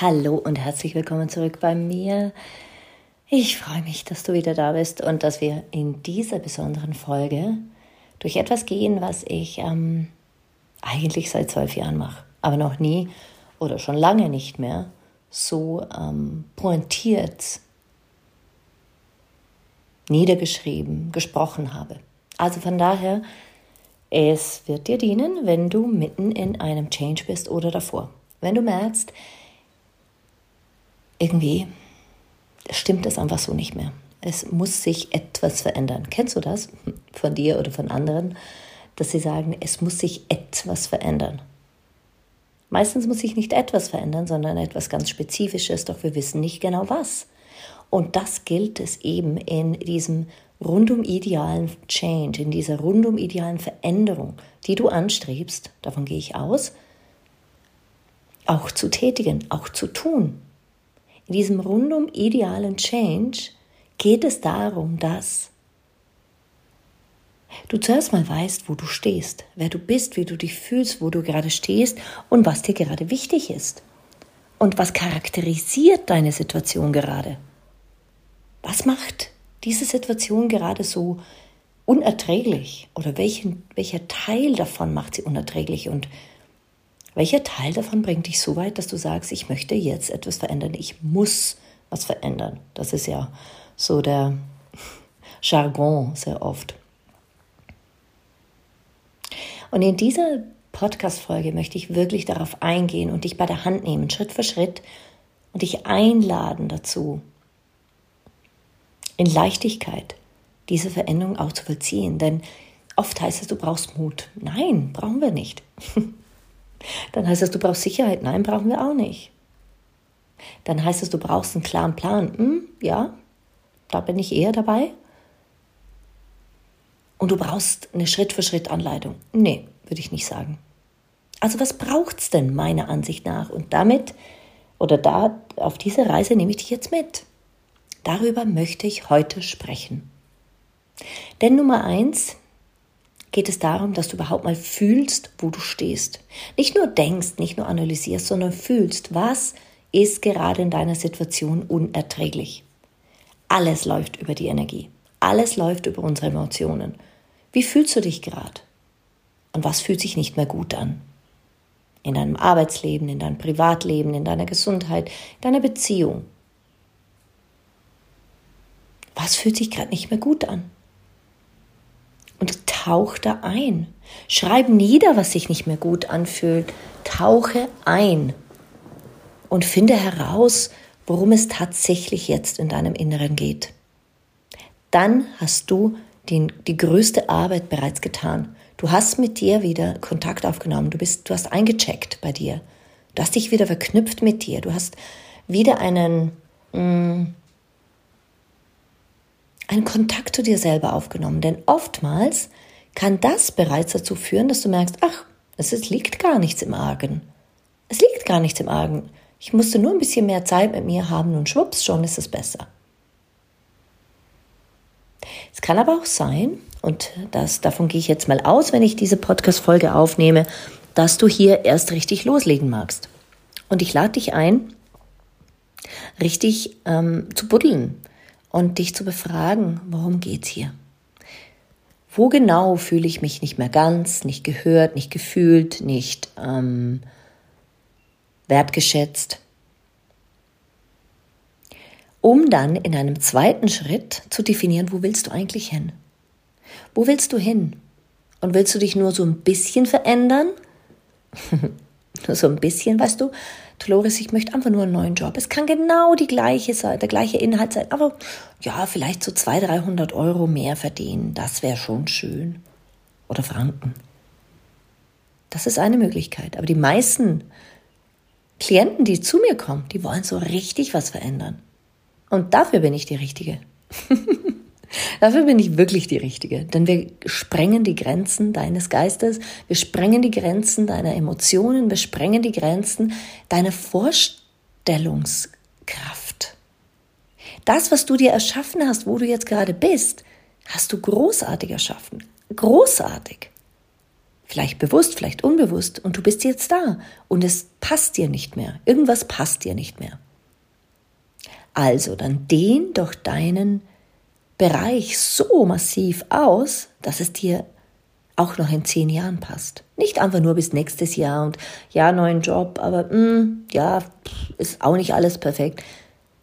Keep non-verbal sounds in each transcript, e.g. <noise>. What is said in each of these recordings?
Hallo und herzlich willkommen zurück bei mir. Ich freue mich, dass du wieder da bist und dass wir in dieser besonderen Folge durch etwas gehen, was ich ähm, eigentlich seit zwölf Jahren mache, aber noch nie oder schon lange nicht mehr so ähm, pointiert niedergeschrieben, gesprochen habe. Also von daher, es wird dir dienen, wenn du mitten in einem Change bist oder davor. Wenn du merkst, irgendwie stimmt es einfach so nicht mehr. Es muss sich etwas verändern. Kennst du das von dir oder von anderen, dass sie sagen, es muss sich etwas verändern? Meistens muss sich nicht etwas verändern, sondern etwas ganz Spezifisches, doch wir wissen nicht genau was. Und das gilt es eben in diesem rundum idealen Change, in dieser rundum idealen Veränderung, die du anstrebst, davon gehe ich aus, auch zu tätigen, auch zu tun. In diesem rundum idealen Change geht es darum, dass du zuerst mal weißt, wo du stehst, wer du bist, wie du dich fühlst, wo du gerade stehst und was dir gerade wichtig ist. Und was charakterisiert deine Situation gerade? Was macht diese Situation gerade so unerträglich? Oder welchen, welcher Teil davon macht sie unerträglich? Und welcher Teil davon bringt dich so weit, dass du sagst, ich möchte jetzt etwas verändern, ich muss was verändern? Das ist ja so der <laughs> Jargon sehr oft. Und in dieser Podcast-Folge möchte ich wirklich darauf eingehen und dich bei der Hand nehmen, Schritt für Schritt, und dich einladen dazu, in Leichtigkeit diese Veränderung auch zu vollziehen. Denn oft heißt es, du brauchst Mut. Nein, brauchen wir nicht. <laughs> Dann heißt es, du brauchst Sicherheit. Nein, brauchen wir auch nicht. Dann heißt es, du brauchst einen klaren Plan. Hm, ja, da bin ich eher dabei. Und du brauchst eine Schritt-für-Schritt-Anleitung. Nee, würde ich nicht sagen. Also was braucht es denn meiner Ansicht nach? Und damit oder da auf diese Reise nehme ich dich jetzt mit. Darüber möchte ich heute sprechen. Denn Nummer eins, geht es darum, dass du überhaupt mal fühlst, wo du stehst. Nicht nur denkst, nicht nur analysierst, sondern fühlst, was ist gerade in deiner Situation unerträglich. Alles läuft über die Energie. Alles läuft über unsere Emotionen. Wie fühlst du dich gerade? Und was fühlt sich nicht mehr gut an? In deinem Arbeitsleben, in deinem Privatleben, in deiner Gesundheit, in deiner Beziehung. Was fühlt sich gerade nicht mehr gut an? Und tauche da ein. Schreib nieder, was sich nicht mehr gut anfühlt. Tauche ein und finde heraus, worum es tatsächlich jetzt in deinem Inneren geht. Dann hast du den, die größte Arbeit bereits getan. Du hast mit dir wieder Kontakt aufgenommen. Du, bist, du hast eingecheckt bei dir. Du hast dich wieder verknüpft mit dir. Du hast wieder einen, mh, mm, einen Kontakt zu dir selber aufgenommen. Denn oftmals kann das bereits dazu führen, dass du merkst, ach, es liegt gar nichts im Argen. Es liegt gar nichts im Argen. Ich musste nur ein bisschen mehr Zeit mit mir haben und schwupps, schon ist es besser. Es kann aber auch sein, und das, davon gehe ich jetzt mal aus, wenn ich diese Podcast-Folge aufnehme, dass du hier erst richtig loslegen magst. Und ich lade dich ein, richtig ähm, zu buddeln, und dich zu befragen, worum geht's hier? Wo genau fühle ich mich nicht mehr ganz, nicht gehört, nicht gefühlt, nicht ähm, wertgeschätzt? um dann in einem zweiten Schritt zu definieren, wo willst du eigentlich hin? Wo willst du hin? Und willst du dich nur so ein bisschen verändern? <laughs> nur so ein bisschen, weißt du? Dolores, ich möchte einfach nur einen neuen Job. Es kann genau die gleiche sein, der gleiche Inhalt sein, aber ja, vielleicht so 200, 300 Euro mehr verdienen. Das wäre schon schön. Oder Franken. Das ist eine Möglichkeit. Aber die meisten Klienten, die zu mir kommen, die wollen so richtig was verändern. Und dafür bin ich die Richtige. <laughs> dafür bin ich wirklich die Richtige. Denn wir sprengen die Grenzen deines Geistes, wir sprengen die Grenzen deiner Emotionen, wir sprengen die Grenzen deiner Vorstellungskraft. Das, was du dir erschaffen hast, wo du jetzt gerade bist, hast du großartig erschaffen. Großartig. Vielleicht bewusst, vielleicht unbewusst. Und du bist jetzt da. Und es passt dir nicht mehr. Irgendwas passt dir nicht mehr. Also dann dehn doch deinen Bereich so massiv aus, dass es dir auch noch in zehn Jahren passt. Nicht einfach nur bis nächstes Jahr und ja, neuen Job, aber mm, ja, ist auch nicht alles perfekt.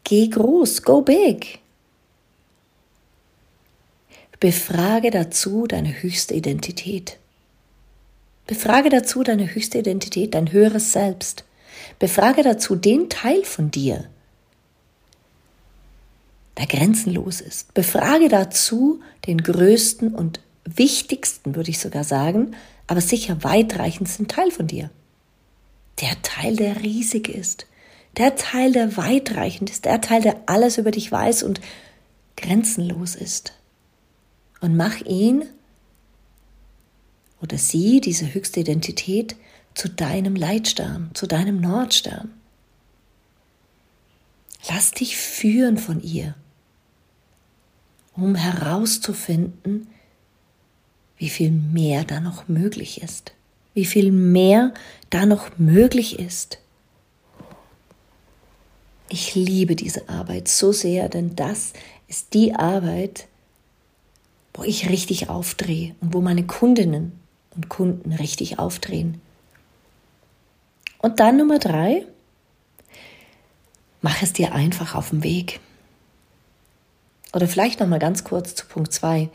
Geh groß, go big. Befrage dazu deine höchste Identität. Befrage dazu deine höchste Identität, dein höheres Selbst. Befrage dazu den Teil von dir, der grenzenlos ist. Befrage dazu den größten und wichtigsten, würde ich sogar sagen, aber sicher weitreichendsten Teil von dir. Der Teil, der riesig ist. Der Teil, der weitreichend ist. Der Teil, der alles über dich weiß und grenzenlos ist. Und mach ihn oder sie, diese höchste Identität, zu deinem Leitstern, zu deinem Nordstern. Lass dich führen von ihr um herauszufinden, wie viel mehr da noch möglich ist, wie viel mehr da noch möglich ist. Ich liebe diese Arbeit so sehr, denn das ist die Arbeit, wo ich richtig aufdrehe und wo meine Kundinnen und Kunden richtig aufdrehen. Und dann Nummer drei, mach es dir einfach auf dem Weg. Oder vielleicht noch mal ganz kurz zu Punkt 2.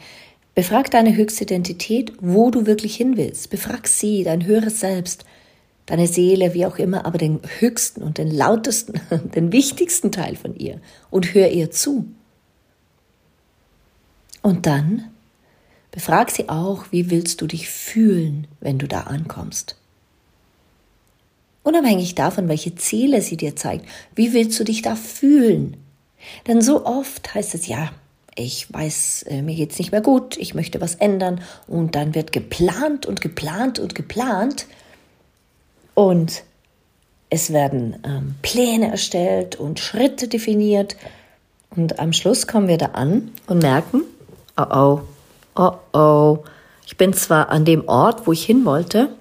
Befrag deine höchste Identität, wo du wirklich hin willst. Befrag sie, dein höheres Selbst, deine Seele, wie auch immer, aber den höchsten und den lautesten, <laughs> den wichtigsten Teil von ihr und hör ihr zu. Und dann befrag sie auch, wie willst du dich fühlen, wenn du da ankommst. Unabhängig davon, welche Ziele sie dir zeigt, wie willst du dich da fühlen? Denn so oft heißt es ja, ich weiß, äh, mir geht's nicht mehr gut, ich möchte was ändern. Und dann wird geplant und geplant und geplant. Und es werden ähm, Pläne erstellt und Schritte definiert. Und am Schluss kommen wir da an und merken, oh oh, oh oh, ich bin zwar an dem Ort, wo ich hin wollte,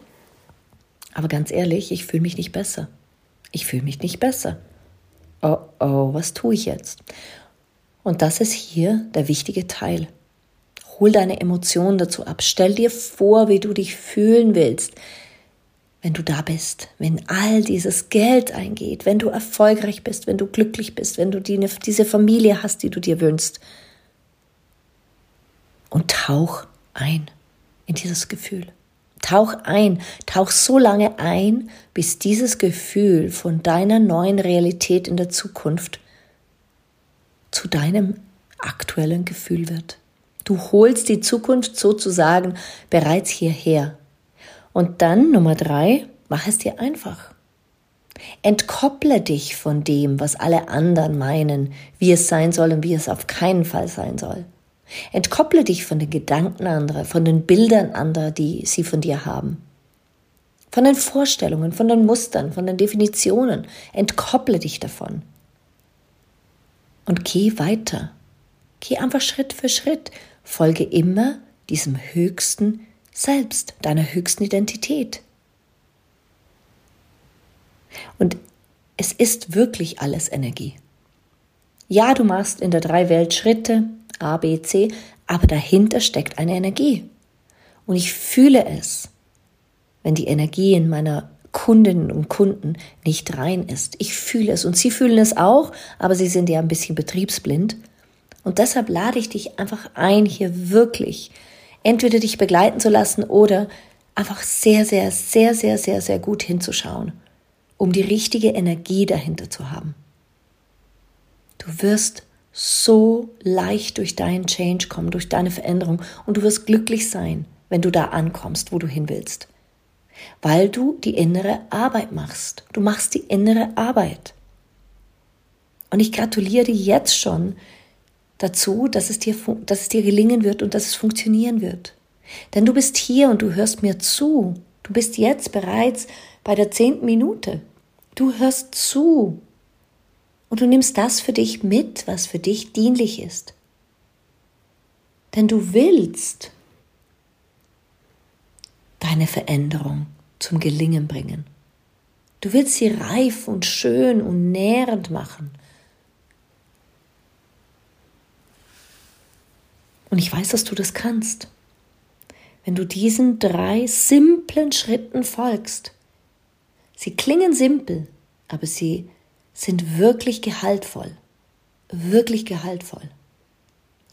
aber ganz ehrlich, ich fühle mich nicht besser. Ich fühle mich nicht besser oh oh, was tue ich jetzt? Und das ist hier der wichtige Teil. Hol deine Emotionen dazu ab. Stell dir vor, wie du dich fühlen willst, wenn du da bist, wenn all dieses Geld eingeht, wenn du erfolgreich bist, wenn du glücklich bist, wenn du die, diese Familie hast, die du dir wünschst. Und tauch ein in dieses Gefühl. Tauch ein, tauch so lange ein, bis dieses Gefühl von deiner neuen Realität in der Zukunft zu deinem aktuellen Gefühl wird. Du holst die Zukunft sozusagen bereits hierher. Und dann Nummer drei, mach es dir einfach. Entkopple dich von dem, was alle anderen meinen, wie es sein soll und wie es auf keinen Fall sein soll. Entkopple dich von den Gedanken anderer, von den Bildern anderer, die sie von dir haben. Von den Vorstellungen, von den Mustern, von den Definitionen. Entkopple dich davon. Und geh weiter. Geh einfach Schritt für Schritt. Folge immer diesem höchsten Selbst, deiner höchsten Identität. Und es ist wirklich alles Energie. Ja, du machst in der drei Welt Schritte, A, B, C, aber dahinter steckt eine Energie. Und ich fühle es, wenn die Energie in meiner Kundinnen und Kunden nicht rein ist. Ich fühle es und sie fühlen es auch, aber sie sind ja ein bisschen betriebsblind. Und deshalb lade ich dich einfach ein, hier wirklich entweder dich begleiten zu lassen oder einfach sehr, sehr, sehr, sehr, sehr, sehr gut hinzuschauen, um die richtige Energie dahinter zu haben. Du wirst so leicht durch deinen Change kommen, durch deine Veränderung und du wirst glücklich sein, wenn du da ankommst, wo du hin willst. Weil du die innere Arbeit machst. Du machst die innere Arbeit. Und ich gratuliere dir jetzt schon dazu, dass es dir, dass es dir gelingen wird und dass es funktionieren wird. Denn du bist hier und du hörst mir zu. Du bist jetzt bereits bei der zehnten Minute. Du hörst zu. Und du nimmst das für dich mit, was für dich dienlich ist. Denn du willst deine Veränderung zum Gelingen bringen. Du willst sie reif und schön und nährend machen. Und ich weiß, dass du das kannst. Wenn du diesen drei simplen Schritten folgst. Sie klingen simpel, aber sie sind wirklich gehaltvoll. Wirklich gehaltvoll.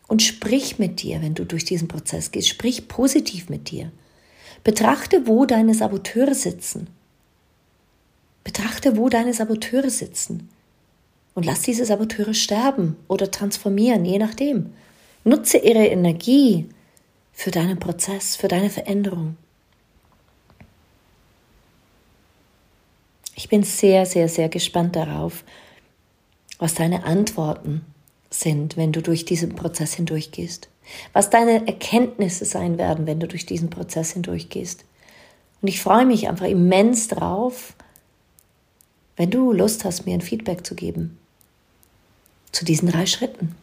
Und sprich mit dir, wenn du durch diesen Prozess gehst. Sprich positiv mit dir. Betrachte, wo deine Saboteure sitzen. Betrachte, wo deine Saboteure sitzen. Und lass diese Saboteure sterben oder transformieren, je nachdem. Nutze ihre Energie für deinen Prozess, für deine Veränderung. Ich bin sehr, sehr, sehr gespannt darauf, was deine Antworten sind, wenn du durch diesen Prozess hindurchgehst. Was deine Erkenntnisse sein werden, wenn du durch diesen Prozess hindurchgehst. Und ich freue mich einfach immens drauf, wenn du Lust hast, mir ein Feedback zu geben zu diesen drei Schritten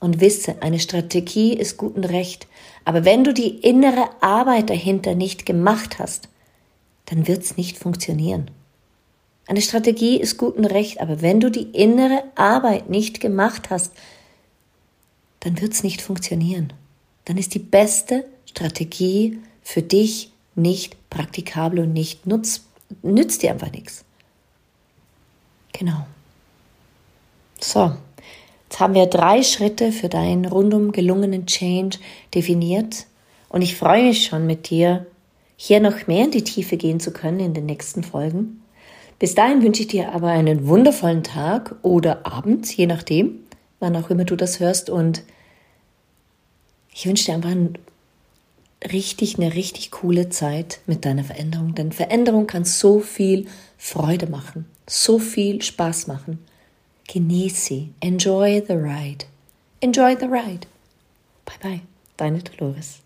und wisse, eine Strategie ist gut und recht. Aber wenn du die innere Arbeit dahinter nicht gemacht hast, dann wird es nicht funktionieren. Eine Strategie ist gut und recht, aber wenn du die innere Arbeit nicht gemacht hast, dann wird es nicht funktionieren. Dann ist die beste Strategie für dich nicht praktikabel und nicht nutz, nützt dir einfach nichts. Genau. So, Jetzt haben wir drei Schritte für deinen rundum gelungenen Change definiert und ich freue mich schon mit dir, hier noch mehr in die Tiefe gehen zu können in den nächsten Folgen. Bis dahin wünsche ich dir aber einen wundervollen Tag oder Abend, je nachdem, wann auch immer du das hörst und ich wünsche dir einfach ein richtig, eine richtig coole Zeit mit deiner Veränderung, denn Veränderung kann so viel Freude machen, so viel Spaß machen. Genieße sie. Enjoy the ride. Enjoy the ride. Bye bye. Deine Dolores.